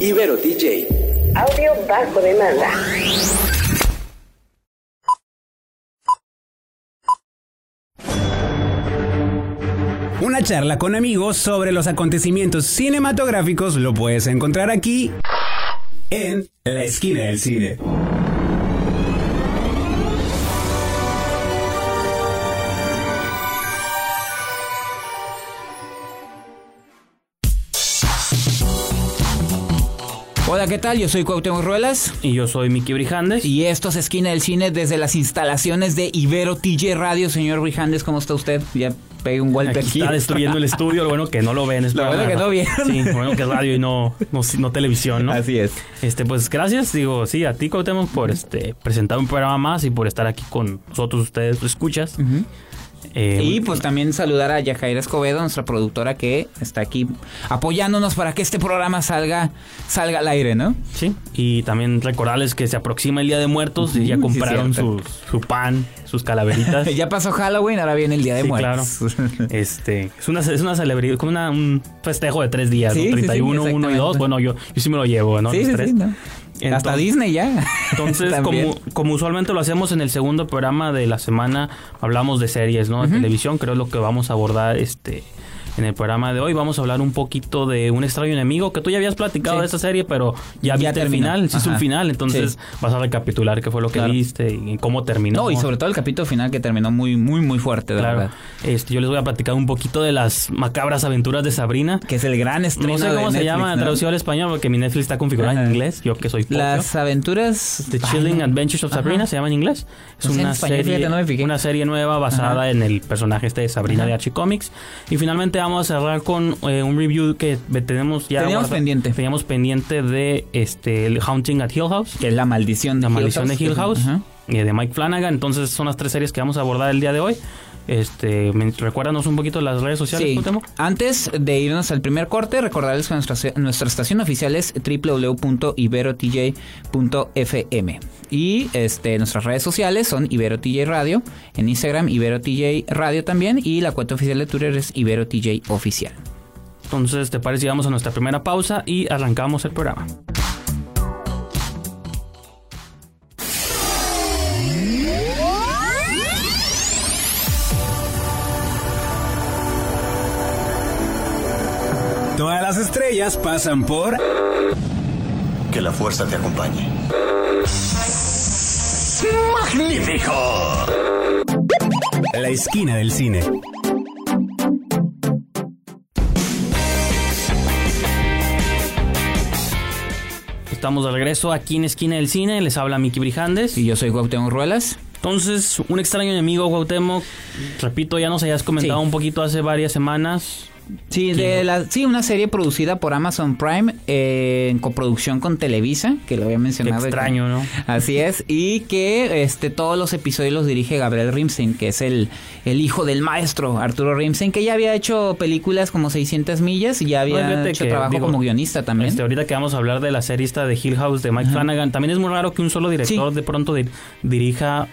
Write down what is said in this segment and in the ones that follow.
Ibero DJ. Audio bajo demanda. Una charla con amigos sobre los acontecimientos cinematográficos lo puedes encontrar aquí en La Esquina del Cine. ¿Qué tal? Yo soy Cuauhtémoc Ruelas. Y yo soy Miki Brijandes. Y esto es Esquina del Cine desde las instalaciones de Ibero TJ Radio. Señor Brijandes, ¿cómo está usted? Ya pegué un golpe aquí. Está destruyendo el estudio, lo bueno que no lo ven. Es Lo bueno que no vieron. Sí, lo bueno que es radio y no, no, no televisión, ¿no? Así es. Este, pues gracias, digo, sí, a ti, Cuauhtémoc, por este, presentar un programa más y por estar aquí con nosotros, ustedes, escuchas. Eh, Y pues también saludar a Yajaira Escobedo, nuestra productora que está aquí apoyándonos para que este programa salga, salga al aire, ¿no? Sí, y también recordarles que se aproxima el Día de Muertos y ya compraron su, su pan, sus calaveritas. ya pasó Halloween, ahora viene el Día de Sí, Muertos. Este, es una, es una celebridad, como una- un festejo de tres días, ¿no? sí, sí, 31, 1 y exactamente. 2. Bueno, yo, yo sí me lo llevo, ¿no? Sí, Los tres. sí, Hasta Disney ya. Entonces, como, como usualmente lo hacemos en el segundo programa de la semana, hablamos de series, ¿no? De televisión, creo es lo que vamos a abordar este en el programa de hoy. Vamos a hablar un poquito de Un extraño enemigo, que tú ya habías platicado Sí. de esa serie, pero ya, Ya viste el final, sí es un final, entonces Sí. vas a recapitular qué fue lo que Claro. viste y cómo terminó. No, y sobre todo el capítulo final que terminó muy, muy, muy fuerte, de Claro. verdad. Este, yo les voy a platicar un poquito de las macabras aventuras de Sabrina. Que es el gran estreno No sé de cómo se Netflix, llama ¿no? traducido al español porque mi Netflix está configurado en inglés, yo que soy. Las aventuras... The Chilling Adventures of Ajá. Sabrina se llama en inglés. Es No sé una español, serie, no una serie nueva basada Ajá. en el personaje este de Sabrina de Archie Comics. Y finalmente vamos a cerrar con eh, un review que tenemos ya Teníamos guarda- pendiente. Teníamos pendiente de este el Haunting at Hill House, Que es la maldición de la Hill maldición House. de Hill House, Ajá. eh, de Mike Flanagan. Entonces son las tres series que vamos a abordar el día de hoy. Este, recuérdanos un poquito las redes sociales, Sí. Antes de irnos al primer corte, recordarles que nuestra, nuestra estación oficial es www.iberotj.fm y este, nuestras redes sociales son IberoTJ Radio, en Instagram IberoTJ Radio también y la cuenta oficial de Twitter es IberoTJ Oficial. Entonces, ¿te parece? Llegamos a nuestra primera pausa y arrancamos el programa. Las estrellas pasan por Que la fuerza te acompañe. ¡Magnífico! La Esquina del Cine. Estamos de regreso aquí en Esquina del Cine. Les habla Miki Brijandes. Y yo soy Cuauhtémoc Ruelas. Entonces, un extraño enemigo, Cuauhtémoc. Repito, ya nos hayas comentado Sí. un poquito hace varias semanas. Sí, de la, sí, una serie producida por Amazon Prime eh, en coproducción con Televisa, que lo había Qué mencionado. extraño, ¿no? Así es, y que este todos los episodios los dirige Gabriel Rimstein, que es el, el hijo del maestro Arturo Rimstein, que ya había hecho películas como 600 millas y ya había No, hecho que, trabajo digo, como guionista también. Este, ahorita que vamos a hablar de la serie esta de Hill House de Mike Flanagan, también es muy raro que un solo director Sí. de pronto dir- dirija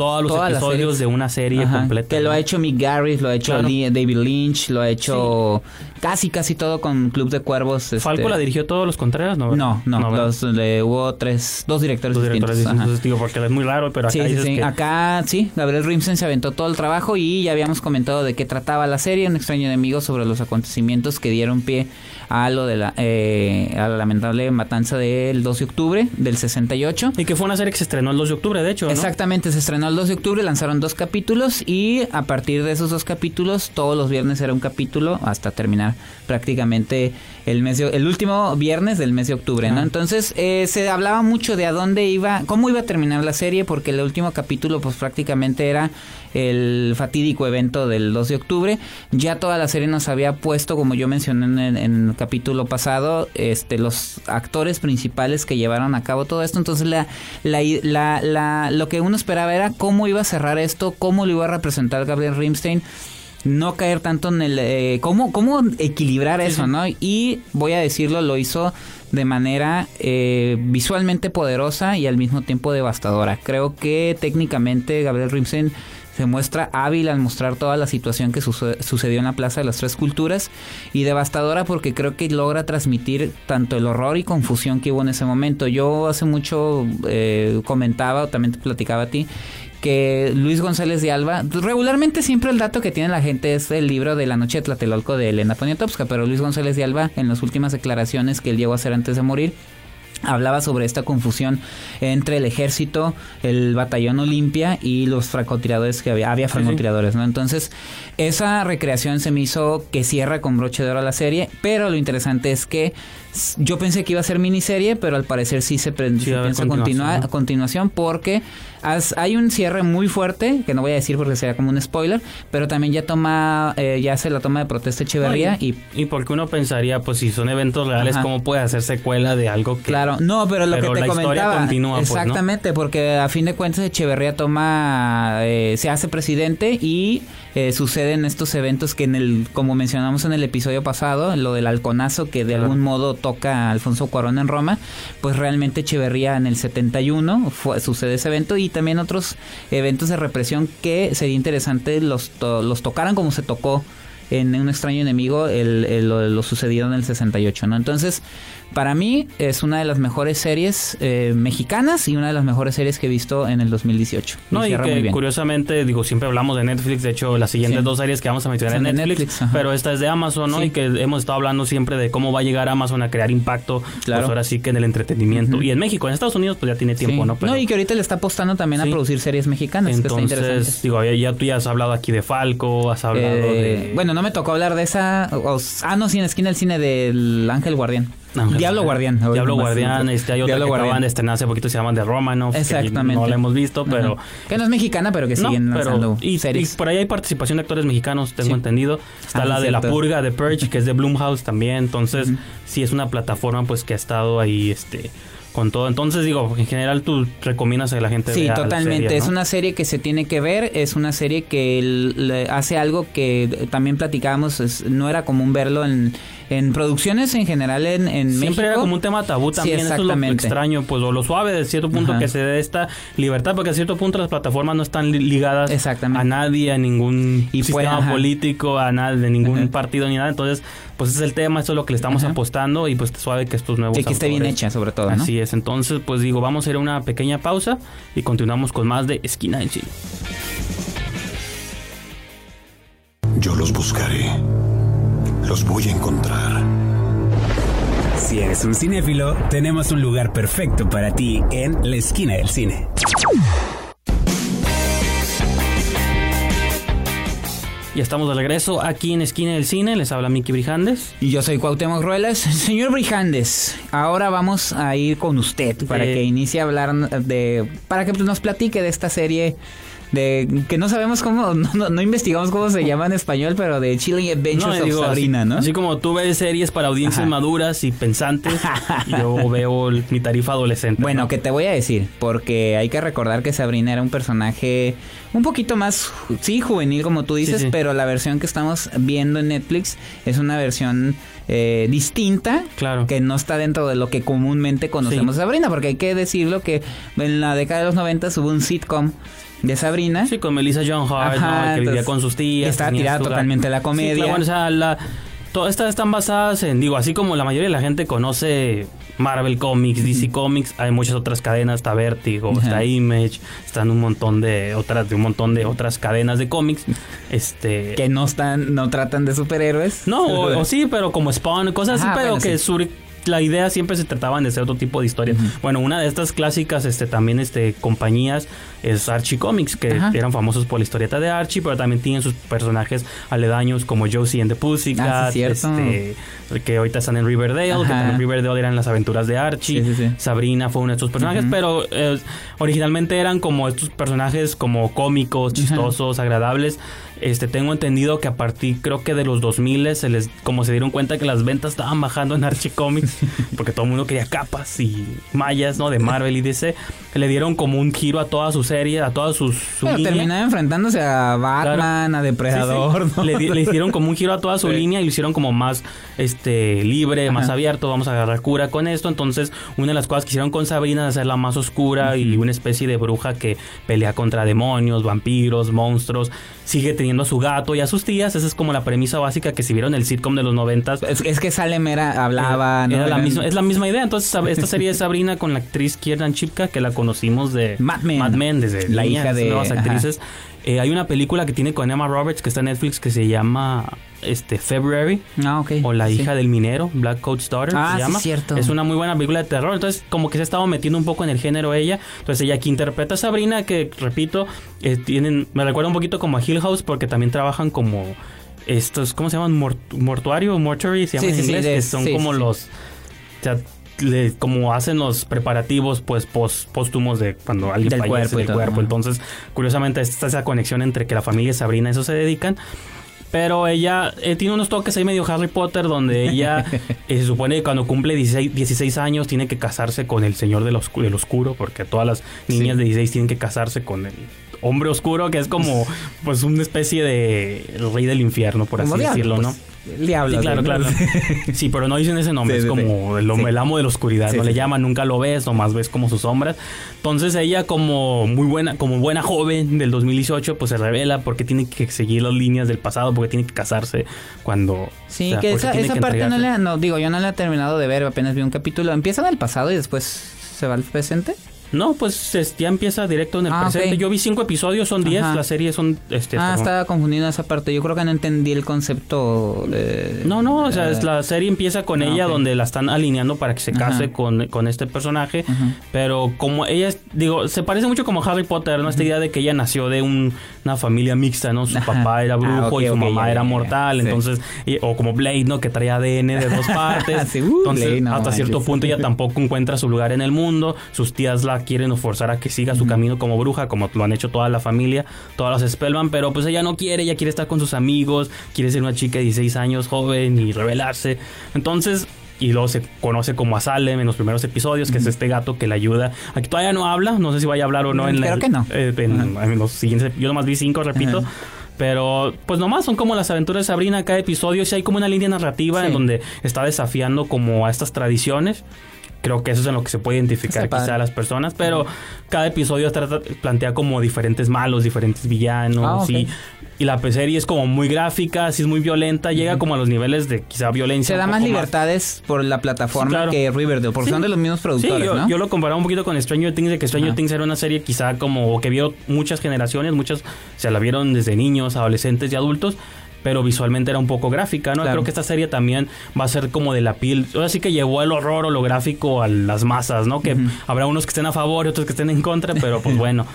todos los Todas episodios de una serie Ajá, completa. Que lo ha hecho Mick Garris, lo ha hecho Claro. David Lynch, lo ha hecho casi casi todo con Club de Cuervos. este- ¿Falco la dirigió todos los Contreras? No, No, no, le- hubo tres, dos directores Dos directores distintos. digo, porque es muy raro, pero acá Sí, dices sí. que... Acá sí, Gabriel Rimsen se aventó todo el trabajo y ya habíamos comentado de qué trataba la serie, un extraño enemigo sobre los acontecimientos que dieron pie a lo de la, eh, a la lamentable matanza del 2 de octubre del 68. Y que fue una serie que se estrenó el 2 de octubre, de hecho. Exactamente, se estrenó el 2 de octubre, lanzaron dos capítulos y a partir de esos dos capítulos, todos los viernes era un capítulo hasta terminar prácticamente el mes de- el último viernes del mes de octubre, ¿no? Entonces eh, se hablaba mucho de a dónde iba, cómo iba a terminar la serie, porque el último capítulo pues prácticamente era el fatídico evento del 2 de octubre. Ya toda la serie nos había puesto, como yo mencioné en el, en el capítulo pasado, este los actores principales que llevaron a cabo todo esto. Entonces la, la, la, la- lo que uno esperaba era cómo iba a cerrar esto, cómo lo iba a representar Gabriel Rimstein. No caer tanto en el... eh, cómo, cómo equilibrar eso, ¿no? Y voy a decirlo, lo hizo de manera eh, visualmente poderosa y al mismo tiempo devastadora. Creo que técnicamente Gabriel Rimstein se muestra hábil al mostrar toda la situación que suce- sucedió en la Plaza de las Tres Culturas y devastadora porque creo que logra transmitir tanto el horror y confusión que hubo en ese momento. Yo hace mucho eh, comentaba, o también te platicaba a ti, que Luis González de Alba, regularmente siempre el dato que tiene la gente es el libro de La Noche de Tlatelolco de Elena Poniatowska, pero Luis González de Alba, en las últimas declaraciones que él llegó a hacer antes de morir, hablaba sobre esta confusión entre el ejército, el batallón Olimpia y los francotiradores que había, había francotiradores, ¿no? Entonces, esa recreación se me hizo que cierra con broche de oro la serie, pero lo interesante es que yo pensé que iba a ser miniserie, pero al parecer sí se, Sí, piensa continuación, continua- ¿no? a continuación porque has- hay un cierre muy fuerte, que no voy a decir porque sería como un spoiler, pero también ya toma, eh, ya se la toma de protesta Echeverría y y porque uno pensaría, pues si son eventos reales, Ajá. ¿cómo puede hacer secuela de algo que... Claro, no, pero lo Pero que te la comentaba. continúa, pues, ¿no? exactamente, porque a fin de cuentas Echeverría toma, eh, se hace presidente y eh, suceden estos eventos que en el, como mencionamos en el episodio pasado, lo del halconazo que de Claro. algún modo toca a Alfonso Cuarón en Roma, pues realmente Echeverría en el 71 fue, sucede ese evento y también otros eventos de represión que sería interesante los, to- los tocaran como se tocó en un extraño enemigo el, el- lo, lo sucedido en el 68, ¿no? Entonces, para mí es una de las mejores series eh, mexicanas y una de las mejores series que he visto en el 2018. No, y que bien. curiosamente, digo, siempre hablamos de Netflix. De hecho, las siguientes Sí. dos series que vamos a mencionar Son en Netflix, pero esta es de Amazon, ¿no? Sí. Y que hemos estado hablando siempre de cómo va a llegar Amazon a crear impacto, Claro. pues ahora sí que en el entretenimiento. Y en México, en Estados Unidos, pues ya tiene tiempo, Sí. ¿no? Pero, y que ahorita le está apostando también a producir series mexicanas, que está interesante. entonces, digo, ya, tú ya has hablado aquí de Falco, has hablado Eh, de... Bueno, no me tocó hablar de esa. ah, no, sí, en esquina del cine del Ángel Guardián. Ángel Diablo Guardián. Diablo Guardián, este, hay otra Diablo que Guardián. acaban de estrenar hace poquito, se llaman The Romanov. que Exactamente. no la hemos visto, pero... Ajá. Que no es mexicana, pero que siguen pero lanzando y, y series. por ahí hay participación de actores mexicanos, tengo Sí. entendido. Está Ah, la de La. Purga de Purge, que es de Blumhouse también. Entonces, sí es una plataforma pues que ha estado ahí este con todo. Entonces, digo, en general tú recomiendas a la gente Sí, totalmente. serie, Es una serie que se tiene que ver, es una serie que hace algo que también platicábamos, no era común verlo en, en producciones en general en, en Siempre México. era como un tema tabú Sí, también, eso es lo exactamente. extraño, pues o lo suave de cierto punto Ajá. que se dé esta libertad, porque a cierto punto las plataformas no están li- ligadas Exactamente. a nadie, a ningún Y sistema político, a nada, de ningún Ajá. partido ni nada, entonces pues ese es el tema, eso es lo que le estamos Ajá. apostando y pues suave que estos nuevos Sí, que esté bien hecha, sobre todo, ¿no? Así es, entonces pues digo, vamos a ir a una pequeña pausa y continuamos con más de Esquina del Cine. Yo los buscaré. Los voy a encontrar. Si eres un cinéfilo, tenemos un lugar perfecto para ti en la esquina del cine. Ya estamos de regreso aquí en Esquina del Cine, les habla Miki Brijandes. Y yo soy Cuauhtémoc Ruelas. Señor Brijandes, ahora vamos a ir con usted para Eh. que inicie a hablar de... para que nos platique de esta serie de que no sabemos cómo, no, no- no investigamos cómo se llama en español, pero de Chilling Adventures No, of digo, Sabrina, así, ¿no? Así como tú ves series para audiencias Ajá. maduras y pensantes, yo veo el- mi tarifa adolescente. Bueno, ¿no? que te voy a decir, porque hay que recordar que Sabrina era un personaje un poquito más, sí, juvenil como tú dices, Sí, sí. pero la versión que estamos viendo en Netflix es una versión eh, distinta, Claro. que no está dentro de lo que comúnmente conocemos Sí. de Sabrina, porque hay que decirlo que en la década de los 90 hubo un sitcom de Sabrina. Sí, con Melissa John Hart, Ajá, ¿no? que vivía con sus tías. tenía tirada totalmente la Sí, comedia. claro, bueno, o sea, la- todas estas están basadas en, digo, así como la mayoría de la gente conoce Marvel Comics, DC Comics, hay muchas otras cadenas, está Vertigo, está Image, están un montón de otras, de un montón de otras cadenas de cómics. Este que no están, no tratan de superhéroes. No, o, o sí, pero como Spawn, cosas Ajá, así, pero bueno, que sí. su- la idea siempre se trataban de ser otro tipo de historias. Bueno, una de estas clásicas, este, también, este, compañías es Archie Comics, que Ajá. eran famosos por la historieta de Archie, pero también tienen sus personajes aledaños como Josie and the Pussycat, Ah, sí, este, que ahorita están en Riverdale, que también Riverdale eran las aventuras de Archie, Sí, sí, sí. Sabrina fue uno de estos personajes, pero eh, originalmente eran como estos personajes como cómicos, chistosos, agradables. Este, tengo entendido que a partir, creo que de los 2000 se les, como se dieron cuenta que las ventas estaban bajando en Archie Comics, porque todo el mundo quería capas y mallas, ¿no? De Marvel y DC, le dieron como un giro a toda su serie, a toda su, su Pero línea. terminaba enfrentándose a Batman, a Depredador, Sí, sí. ¿no? Le, le hicieron como un giro a toda su Sí. línea y lo hicieron como más este libre, más abierto, vamos a agarrar cura con esto. Entonces, una de las cosas que hicieron con Sabrina es hacerla más oscura y una especie de bruja que pelea contra demonios, vampiros, monstruos, sigue teniendo a su gato y a sus tías. Esa es como la premisa básica que si vieron el sitcom de los noventas. Es, es que Salem era, hablaba, ¿no? Era la Eran- misma, es la misma idea. Entonces, esta serie de Sabrina con la actriz Kieran Chipka, que la conocimos de Mad Men. desde La hija de- nuevas ajá. Eh, hay una película que tiene con Emma Roberts que está en Netflix que se llama este February Ah, ok. o La Sí. hija del minero, Black Coat's Daughter Ah, se sí, llama. cierto. Es una muy buena película de terror. Entonces, como que se ha estado metiendo un poco en el género ella. Entonces, ella aquí interpreta a Sabrina, que repito, eh, tienen, me recuerda un poquito como a Hill House porque también trabajan como estos, ¿cómo se llaman? Mort- mortuario, mortuary, se llaman sí, en inglés, de- que son como los, o sea, le- como hacen los preparativos, pues, póstumos de cuando alguien Del fallece cuerpo y del todo, cuerpo. ajá. Entonces, curiosamente, está esa conexión entre que la familia de Sabrina a eso se dedican. Pero ella eh, tiene unos toques ahí medio Harry Potter donde ella eh, se supone que cuando cumple 16, 16 años tiene que casarse con el señor del, oscu- del oscuro porque todas las niñas de 16 tienen que casarse con el hombre oscuro que es como pues una especie de rey del infierno por así diablo, decirlo, pues, ¿no? El diablo. Sí, claro, claro. Sí, pero no dicen ese nombre, Sí, es como el, el amo de la oscuridad, no le llaman, nunca lo ves, nomás ves como sus sombras. Entonces ella como muy buena, como buena joven del 2018, pues se revela porque tiene que seguir las líneas del pasado, porque tiene que casarse cuando... Sí, o sea, que esa, tiene esa que parte no le... No, digo, yo no la he terminado de ver, apenas vi un capítulo. Empieza en el pasado y después se va al presente. No, pues es- ya empieza directo en el Ah, presente. Yo vi cinco episodios, son diez, Ajá. la serie son... Este, ah, estaba confundido en esa parte. Yo creo que no entendí el concepto de... No, no, o sea, eh, es la serie empieza con ah, ella donde la están alineando para que se case con, con este personaje, Ajá. pero como ella es, digo, se parece mucho como Harry Potter, ¿no? Esta idea de que ella nació de un- una familia mixta, ¿no? Su Ajá. papá era brujo Ah, ok, y su mamá era mortal, entonces, y- o como Blade, ¿no? Que traía ADN de dos partes. Sí, uh, entonces, Blade, no hasta cierto punto ella tampoco encuentra su lugar en el mundo, sus tías la quieren forzar a que siga su camino como bruja, como lo han hecho toda la familia, todas las Spellman, pero pues ella no quiere, ella quiere estar con sus amigos, quiere ser una chica de 16 años, joven y rebelarse. Entonces, y luego se conoce como a Salem en los primeros episodios, que es este gato que le ayuda. Aquí todavía no habla, no sé si vaya a hablar o no. En Creo la- que no. eh, en, en los siguientes, yo nomás vi cinco, repito. Pero, pues nomás son como las aventuras de Sabrina, cada episodio. Si hay como una línea narrativa Sí. en donde está desafiando como a estas tradiciones. Creo que eso es en lo que se puede identificar Está quizá a las personas, pero cada episodio trata- plantea como diferentes malos, diferentes villanos Ah, y, y la serie es como muy gráfica, sí es muy violenta, llega como a los niveles de quizá violencia. Se da más libertades por la plataforma Sí, claro. que Riverdale, porque Sí. son de los mismos Sí, productores, yo, ¿no? yo lo comparaba un poquito con Stranger Things, de que Stranger. Things era una serie quizá como que vio muchas generaciones, muchas se la vieron desde niños, adolescentes y adultos, pero visualmente era un poco gráfica, ¿no? Claro. Creo que esta serie también va a ser como de la piel, ahora sí que llevó el horror o lo gráfico a las masas, ¿no? Que habrá unos que estén a favor y otros que estén en contra, pero pues bueno.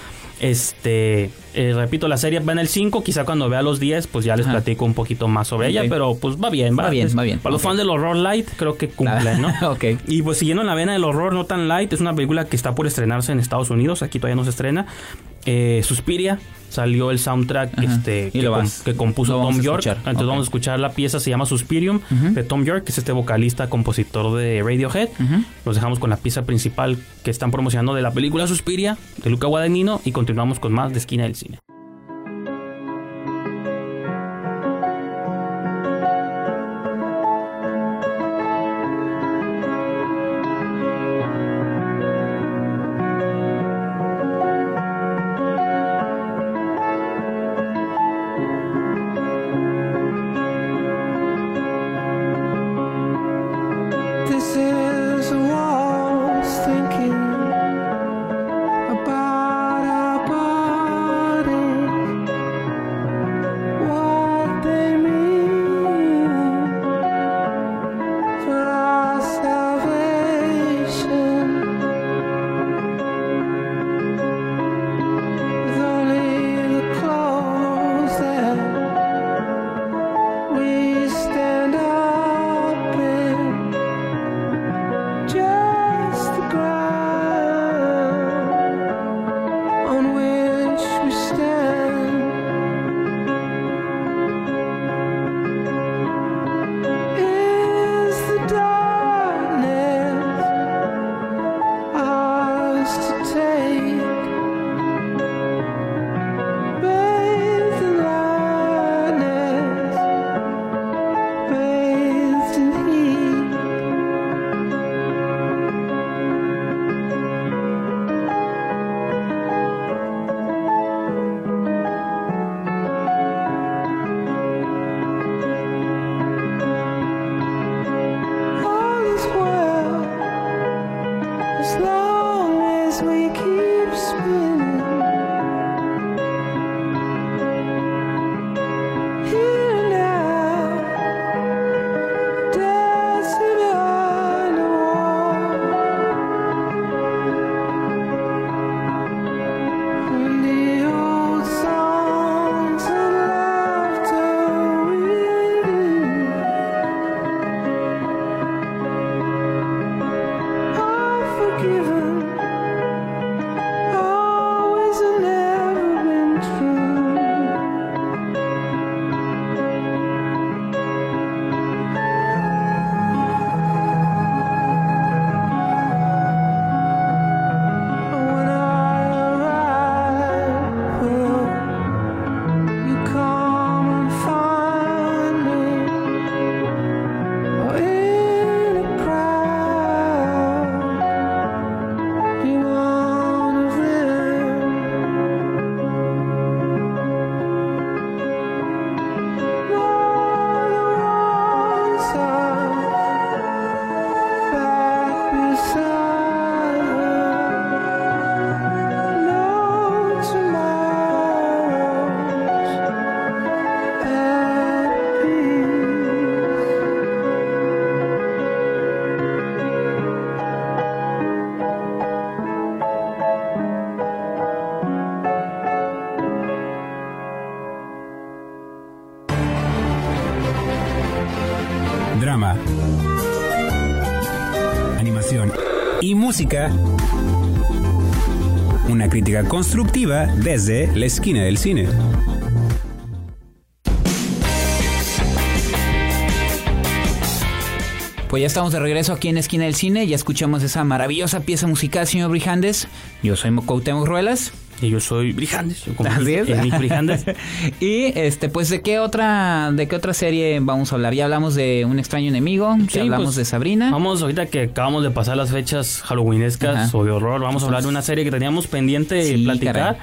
Este, eh, repito, la serie va en el 5, quizá cuando vea los 10, pues ya les Ajá. platico un poquito más sobre ella, pero pues va bien, va, Va bien, va bien, Para los fans del horror light, creo que cumple, ¿no? ok. Y pues siguiendo en la vena del horror no tan light, es una película que está por estrenarse en Estados Unidos, aquí todavía no se estrena. Eh, Suspiria, salió el soundtrack Ajá. este, que, com- compuso Tom York. Entonces vamos a escuchar la pieza, se llama Suspirium, de Tom York, que es este vocalista, compositor de Radiohead. Ujú. Los dejamos con la pieza principal que están promocionando de la película Suspiria, de Luca Guadagnino, y continuamos con más de Esquina del Cine. Y música. Una crítica constructiva desde la esquina del cine. Pues ya estamos de regreso aquí en Esquina del Cine. Ya escuchamos esa maravillosa pieza musical, señor Brijandes. Yo soy Cuauhtémoc Ruelas. Yo soy Brijandes. como Así es. Brijandes. y este, pues de qué otra, de qué otra serie vamos a hablar. Ya hablamos de Un extraño enemigo, Sí, ya hablamos pues, de Sabrina. Vamos, ahorita que acabamos de pasar las fechas halloweenescas Ajá. o de horror, vamos a hablar de una serie que teníamos pendiente de Sí, platicar.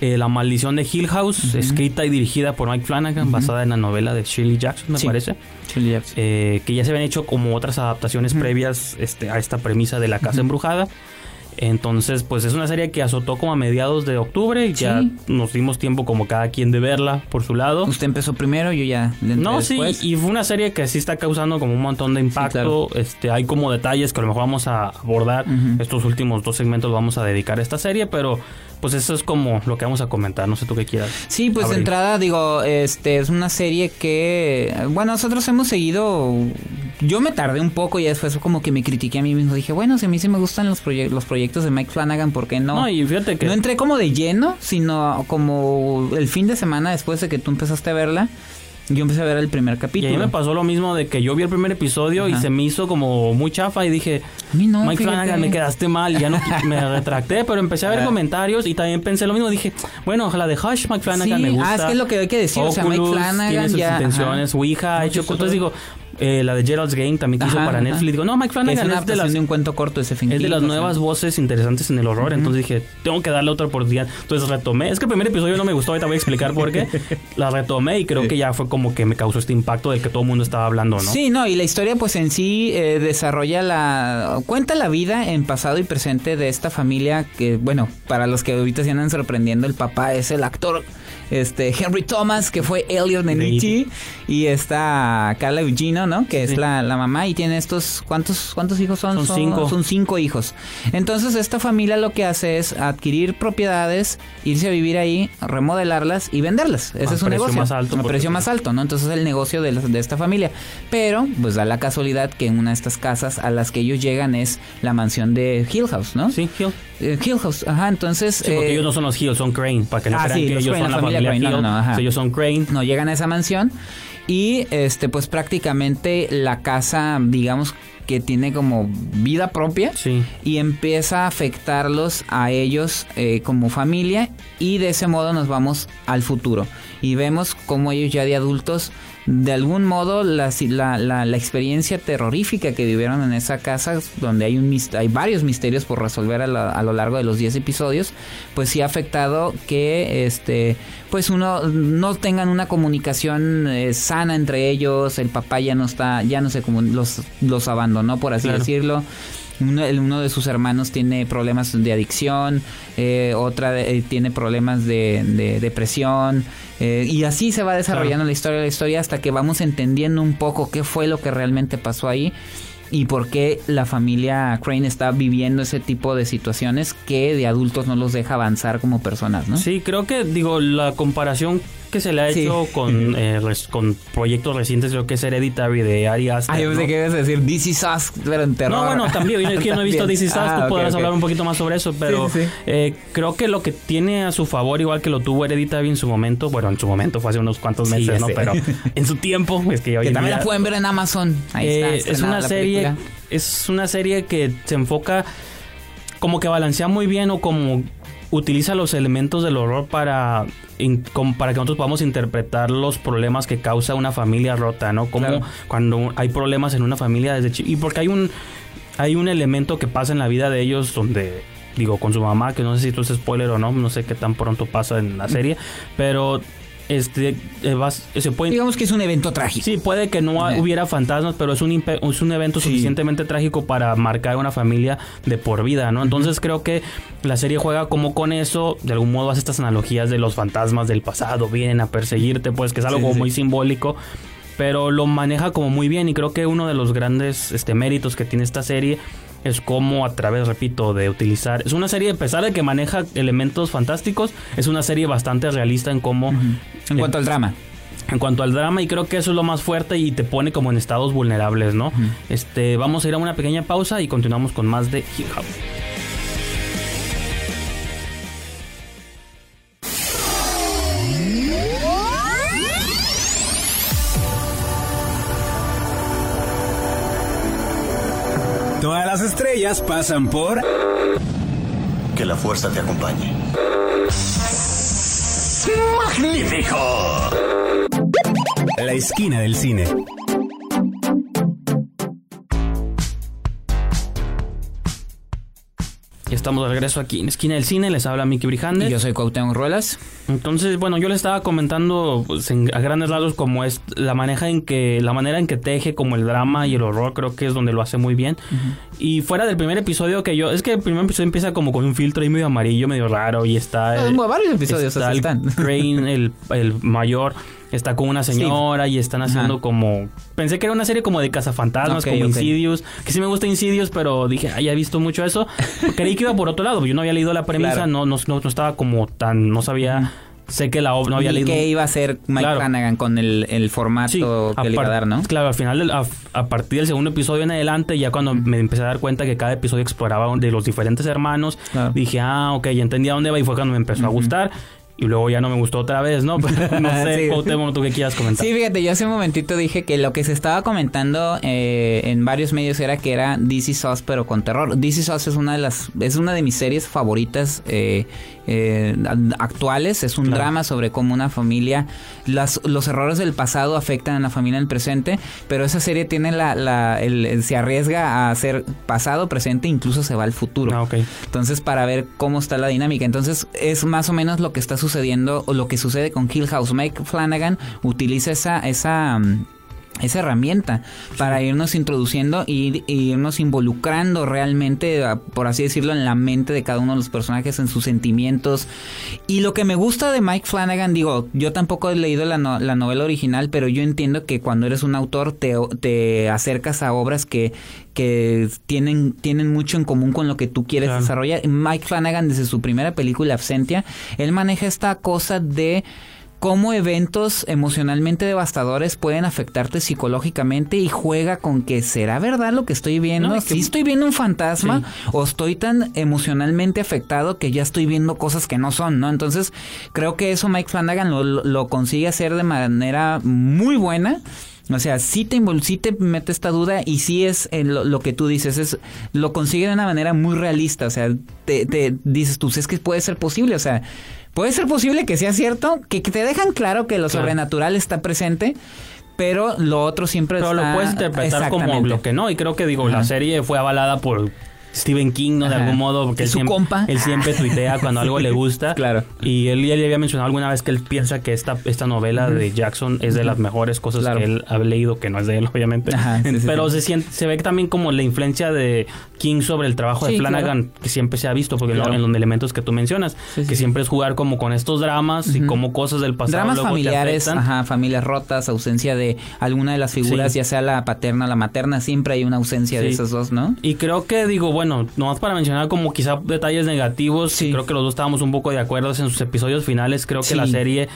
Eh, la maldición de Hill House, escrita y dirigida por Mike Flanagan, basada en la novela de Shirley Jackson, me Sí. parece. Shirley Jackson. Eh, que ya se habían hecho como otras adaptaciones previas este, a esta premisa de la casa embrujada. Entonces, pues es una serie que azotó como a mediados de octubre y ya nos dimos tiempo como cada quien de verla por su lado. Usted empezó primero, yo ya No, sí, y fue una serie que sí está causando como un montón de impacto. claro. Este, hay como detalles que a lo mejor vamos a abordar. Estos últimos dos segmentos vamos a dedicar a esta serie, pero pues eso es como lo que vamos a comentar. No sé tú qué quieras. Sí, pues de entrada digo, este es una serie que, bueno, nosotros hemos seguido. Yo me tardé un poco y después como que me critiqué a mí mismo. Dije, bueno, si a mí sí me gustan los, proye- los proyectos de Mike Flanagan, ¿por qué no? No, y fíjate que No entré como de lleno, sino como el fin de semana después de que tú empezaste a verla. Yo empecé a ver el primer y capítulo. ahí me pasó lo mismo de que yo vi el primer episodio y Ajá. se me hizo como muy chafa y dije, A mí no, Mike. Flanagan, me quedaste mal y ya no me retracté, pero empecé a ver Ah. comentarios y también pensé lo mismo. Dije, bueno, la de Hush, Mike Flanagan Sí, me gusta. ah, es que es lo que hay que decir, o sea, Mike Oculus Flanagan tiene sus ya, intenciones. Ouija ha hecho cosas. Digo, eh, la de Gerald's Game también que hizo para ajá. Netflix. Digo, no, Mike es Flanagan es de las de un cuento corto de Stephen es de las sea. nuevas voces interesantes en el horror. Entonces dije, tengo que darle otra oportunidad. Entonces retomé. Es que el primer episodio no me gustó. Ahorita voy a explicar por qué. La retomé y creo que ya fue como que me causó este impacto del que todo el mundo estaba hablando, ¿no? Sí, no, y la historia pues en sí eh, desarrolla la... cuenta la vida en pasado y presente de esta familia que, bueno, para los que ahorita se andan sorprendiendo, el papá es el actor este Henry Thomas, que fue Elliot en E.T., y está Carla Eugino, ¿no? Que es la, la mamá y tiene estos... ¿Cuántos, cuántos hijos son? Son cinco. Son cinco hijos. Entonces esta familia lo que hace es adquirir propiedades, irse a vivir ahí, remodelarlas y venderlas. Ese A es un precio negocio. más alto, A precio más alto, ¿no? Entonces es el negocio de, la- de esta familia. Pero, pues da la casualidad que en una de estas casas a las que ellos llegan es la mansión de Hill House, ¿no? Sí, Hill. Eh, Hill House, ajá, entonces... Sí, porque eh, ellos no son los Hill, son Crane. Para que no Ah, crean sí, que los ellos Crane, son la familia Crane, no, Hill. no, ajá. Ellos son Crane. no llegan a esa mansión y este pues prácticamente la casa digamos que tiene como vida propia Sí. y empieza a afectarlos a ellos eh, como familia y de ese modo nos vamos al futuro y vemos como ellos ya de adultos de algún modo la, la, la, la experiencia terrorífica que vivieron en esa casa donde hay un hay varios misterios por resolver a, la- a lo largo de los 10 episodios pues sí ha afectado que este pues uno no tengan una comunicación eh, sana entre ellos el papá ya no está ya no se los los abandonó por así Claro. decirlo uno, de sus hermanos tiene problemas de adicción, eh, otra de- eh, tiene problemas de, de depresión, eh, y así se va desarrollando Claro. la historia, la historia hasta que vamos entendiendo un poco qué fue lo que realmente pasó ahí y por qué la familia Crane está viviendo ese tipo de situaciones que de adultos no los deja avanzar como personas, ¿no? Sí, creo que, digo, la comparación que se le ha Sí. hecho con, eh, res- con proyectos recientes, creo que es Hereditary de Ari Aster. Ah, yo pensé ¿no? que ibas a decir This is Us, pero en terror. No, bueno, también, yo, es que yo no he visto. This Is Us, Ah, tú ok, podrás hablar un poquito más sobre eso, pero Sí, sí, sí. eh, creo que lo que tiene a su favor, igual que lo tuvo Hereditary en su momento, bueno, en su momento fue hace unos cuantos meses, ¿no? sé. Pero en su tiempo, es que hoy Que también la pueden ver en Amazon. Ahí está. eh, es estrenada una serie película. es una serie que se enfoca como que balancea muy bien o como utiliza los elementos del horror para in- para que nosotros podamos interpretar los problemas que causa una familia rota, ¿no? Como Claro. cuando hay problemas en una familia desde chi- y porque hay un hay un elemento que pasa en la vida de ellos donde digo con su mamá que no sé si esto es spoiler o no, no sé qué tan pronto pasa en la serie, pero este eh, vas- se puede Digamos que es un evento trágico. Sí, puede que no hubiera fantasmas, pero es un, es un evento Sí. suficientemente trágico para marcar una familia de por vida, ¿no? Entonces creo que la serie juega como con eso, de algún modo hace estas analogías de los fantasmas del pasado, vienen a perseguirte, pues que es algo Sí, como sí. muy simbólico, pero lo maneja como muy bien y creo que uno de los grandes este, méritos que tiene esta serie es como a través, repito, de utilizar... Es una serie, a pesar de que maneja elementos fantásticos, es una serie bastante realista en cómo... En cuanto al drama. en cuanto al drama y creo que eso es lo más fuerte y te pone como en estados vulnerables, ¿no? Este, vamos a ir a una pequeña pausa y continuamos con más de House. Estrellas pasan por... Que la fuerza te acompañe. ¡Magnífico! La esquina del cine. Estamos de regreso aquí en Esquina del Cine, les habla Miki Brijandes. Y yo soy Cuauhtémoc Ruelas. Entonces, bueno, yo le estaba comentando pues, en- a grandes rasgos como es la maneja en que la manera en que teje como el drama y el horror creo que es donde lo hace muy bien. Y fuera del primer episodio que yo, es que el primer episodio empieza como con un filtro ahí medio amarillo, medio raro y está el- varios episodios está así el están. Crane, el, el mayor está con una señora y están haciendo Ajá. como pensé que era una serie como de cazafantasmas, Ok, como ok. Insidious, que sí me gusta Insidious, pero dije, ay, ya he visto mucho eso. Creí que iba por otro lado, yo no había leído la premisa, Claro. no, no, no, estaba como tan, no sabía, sé que la obra no había y leído. que iba a ser Mike Claro. Flanagan con el, el formato Sí, que le iba a dar, ¿no? Claro, al final, del- a, a partir del segundo episodio en adelante, ya cuando me empecé a dar cuenta que cada episodio exploraba de los diferentes hermanos, Claro. dije, ah, ok, ya entendía dónde va y fue cuando me empezó a gustar. Y luego ya no me gustó otra vez, ¿no? Pero no sé, Sí. Cuauhtémoc, tú qué quieras comentar. Sí, fíjate, yo hace un momentito dije que lo que se estaba comentando eh, en varios medios era que era DC Sauce pero con terror. DC Sauce es una de las es una de mis series favoritas eh, eh, actuales. Es un Claro. drama sobre cómo una familia las, los errores del pasado afectan a la familia en el presente, pero esa serie tiene la, la el- el- se arriesga a ser pasado, presente, incluso se va al futuro. Ah, ok. Entonces, para ver cómo está la dinámica. Entonces, es más o menos lo que está sucediendo o lo que sucede con Hill House. Mike Flanagan utiliza esa, esa, mm, esa herramienta para irnos introduciendo y, y irnos involucrando realmente, ah, por así decirlo, en la mente de cada uno de los personajes, en sus sentimientos. Y lo que me gusta de Mike Flanagan, digo, yo tampoco he leído la, no- la novela original, pero yo entiendo que cuando eres un autor te, te acercas a obras que, que tienen, tienen mucho en común con lo que tú quieres Claro. desarrollar. Mike Flanagan, desde su primera película, Absentia, él maneja esta cosa de cómo eventos emocionalmente devastadores pueden afectarte psicológicamente y juega con que será verdad lo que estoy viendo. No, y que- si estoy viendo un fantasma Sí. o estoy tan emocionalmente afectado que ya estoy viendo cosas que no son, ¿no? Entonces creo que eso Mike Flanagan lo- lo consigue hacer de manera muy buena. O sea, sí te, sí te mete esta duda y sí es eh, lo, lo que tú dices, es lo consigue de una manera muy realista. O sea, te, te dices tú, es que puede ser posible, o sea, puede ser posible que sea cierto, que, que te dejan claro que lo Claro. sobrenatural está presente, pero lo otro siempre Pero está... lo puedes interpretar como lo que no. Y creo que, digo, la serie fue avalada por Stephen King, ¿no? De algún modo, porque Es él su siempre, compa. él siempre tuitea cuando algo le gusta. Claro. Y él ya le había mencionado alguna vez que él piensa que esta, esta novela de Jackson es de las mejores cosas Claro. que él ha leído, que no es de él, obviamente. Ajá, sí, sí, Pero sí. Se, siente, se ve también como la influencia de King sobre el trabajo de Flanagan, que siempre se ha visto, porque Claro. en los elementos que tú mencionas, que siempre es jugar como con estos dramas y como cosas del pasado. Dramas luego familiares, ajá, familias rotas, ausencia de alguna de las figuras, ya sea la paterna o la materna, siempre hay una ausencia de esas dos, ¿no? Y creo que, digo, bueno, nomás para mencionar como quizá detalles negativos, Sí. creo que los dos estábamos un poco de acuerdo en sus episodios finales. Creo que la serie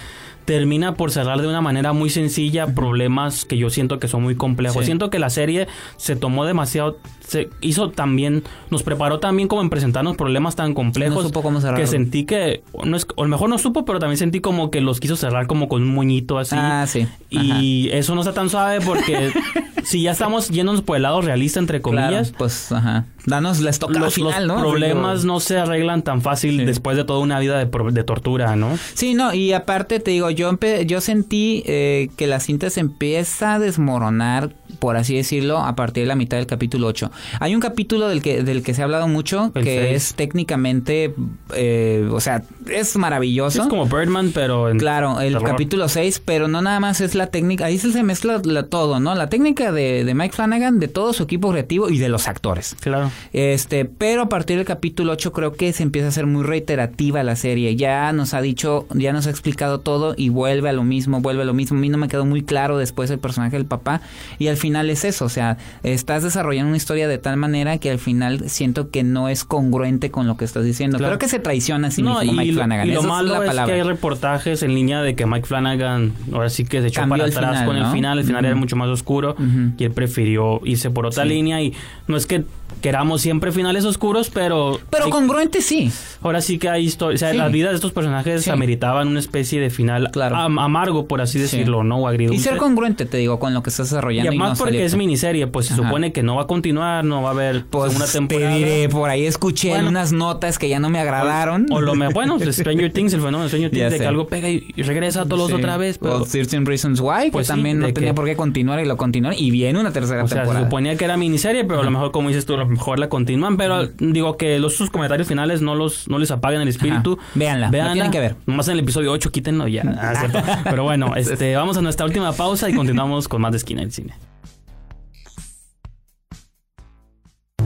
termina por cerrar de una manera muy sencilla problemas que yo siento que son muy complejos. Sí. Siento que la serie se tomó demasiado, se hizo también, nos preparó también como en presentarnos problemas tan complejos No supo cómo que sentí que, no es, o a lo mejor no supo, pero también sentí como que los quiso cerrar como con un moñito así. Ah, sí. Y eso no está tan suave porque si ya estamos yéndonos por el lado realista, entre Claro, comillas, pues, ajá. Danos, les toca al los, final, los ¿no? problemas no se arreglan tan fácil Sí. después de toda una vida de, de tortura, ¿no? Sí, no, y aparte te digo, yo yo sentí eh, que la cinta se empieza a desmoronar, por así decirlo, a partir de la mitad del capítulo 8. Hay un capítulo del que, del que se ha hablado mucho, El que es técnicamente, eh, o sea, es maravilloso. Es como Birdman, pero en Claro, el terror. capítulo 6, pero no nada más es la técnica, ahí se mezcla la- todo, ¿no? La técnica de, de Mike Flanagan, de todo su equipo creativo y de los actores. Claro. Este, pero a partir del capítulo 8 creo que se empieza a ser muy reiterativa la serie. Ya nos ha dicho, ya nos ha explicado todo y vuelve a lo mismo, vuelve a lo mismo. A mí no me quedó muy claro después el personaje del papá y al final es eso, o sea, estás desarrollando una historia de tal manera que al final siento que no es congruente con lo que estás diciendo. Claro. Creo que se traiciona a sí no, mismo. Mike Mike y, Flanagan. y lo Esa es malo es, que hay reportajes en línea de que Mike Flanagan ahora sí que se echó Cambió para atrás final, con el final. El final era mucho más oscuro y él prefirió irse por otra línea. Y no es que queramos siempre finales oscuros, pero. Pero congruente sí. Ahora sí que hay historia. O sea, Sí. las vidas de estos personajes Sí. ameritaban una especie de final Claro. am- amargo, por así Sí. decirlo, ¿no? O agridulce. Y ser congruente, te digo, con lo que estás Y desarrollando. además no porque es miniserie, pues se supone que no va a continuar, no va a haber Pues una temporada. te diré, por ahí escuché en Bueno. unas notas que ya no me agradaron. O lo me, bueno, Stranger Things, el fenómeno de Stranger Ya Things, de sé. que algo pega y, y regresa a todos otra vez. Pero, O 13 Reasons Why, Pues que también no tenía que- por qué continuar y lo continuaron. Y viene una tercera o sea, se suponía que era miniserie, pero a lo mejor, como dices tú, lo mejor la continúan. Pero digo que los sus comentarios finales no los no les apaguen el espíritu. Ajá. Véanla, la tienen que ver. Nomás en el episodio 8, quítenlo ya. Ah, cierto. pero bueno, este, vamos a nuestra última pausa y continuamos con más de Esquina del Cine.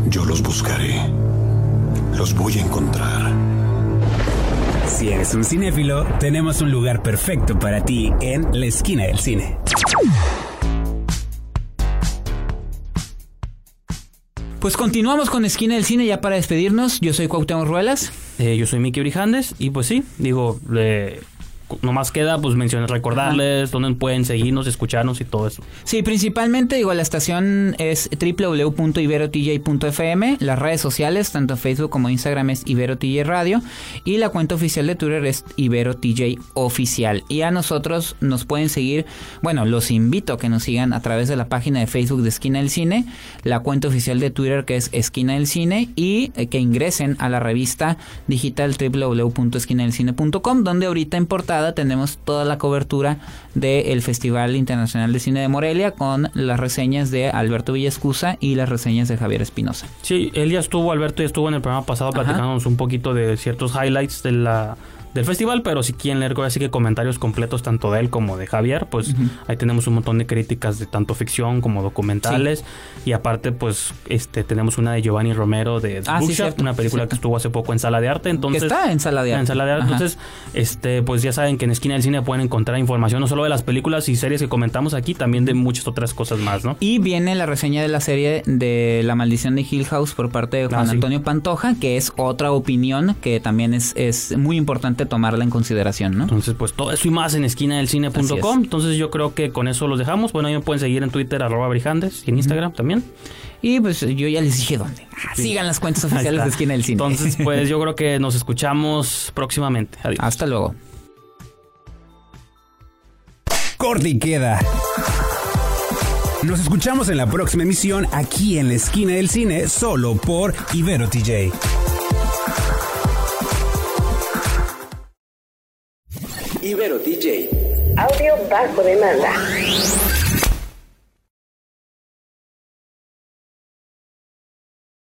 Yo los buscaré. Los voy a encontrar. Si eres un cinéfilo, tenemos un lugar perfecto para ti en la esquina del cine. Pues continuamos con Esquina del Cine ya para despedirnos. Yo soy Cuauhtémoc Ruelas. Eh, yo soy Miki Brijandes y pues sí, digo, eh, nomás queda pues mencionar, recordarles dónde pueden seguirnos, escucharnos y todo eso. Sí, principalmente, digo, la estación es www.iberotj.fm, las redes sociales, tanto Facebook como Instagram es IberoTJ Radio y la cuenta oficial de Twitter es IberoTJ Oficial. Y a nosotros nos pueden seguir, bueno, los invito a que nos sigan a través de la página de Facebook de Esquina del Cine, la cuenta oficial de Twitter que es Esquina del Cine y eh, que ingresen a la revista digital www.esquinadelcine.com donde ahorita en portada tenemos toda la cobertura del Festival Internacional de Cine de Morelia con las reseñas de Alberto Villascusa y las reseñas de Javier Espinosa. Sí, él ya estuvo, Alberto ya estuvo en el programa pasado Ajá. platicándonos un poquito de ciertos highlights de la, del festival, pero si quieren leer así que comentarios completos tanto de él como de Javier, pues ahí tenemos un montón de críticas de tanto ficción como documentales y aparte pues este tenemos una de Giovanni Romero de Ah, sí, Bookshop, cierto, una película que estuvo hace poco en Sala de Arte, entonces que está en sala de arte. en sala de arte. Ajá. Entonces, este, pues ya saben que en Esquina del Cine pueden encontrar información no solo de las películas y series que comentamos aquí, también de muchas otras cosas más, ¿no? Y viene la reseña de la serie de La maldición de Hill House por parte de Juan Ah, sí. Antonio Pantoja, que es otra opinión que también es, es muy importante tomarla en consideración, ¿no? Entonces, pues todo eso y más en Así esquinadelcine.com. es. Entonces, yo creo que con eso los dejamos. Bueno, ahí me pueden seguir en Twitter, arroba brijandes, y en Instagram también. Y pues yo ya les dije dónde. Ah, Sigan las cuentas oficiales de Esquina del Cine. Entonces, pues yo creo que nos escuchamos próximamente. Adiós. Hasta luego. Corte y queda. Nos escuchamos en la próxima emisión aquí en la esquina del cine, solo por Ibero TJ. Ibero DJ. Audio bajo demanda.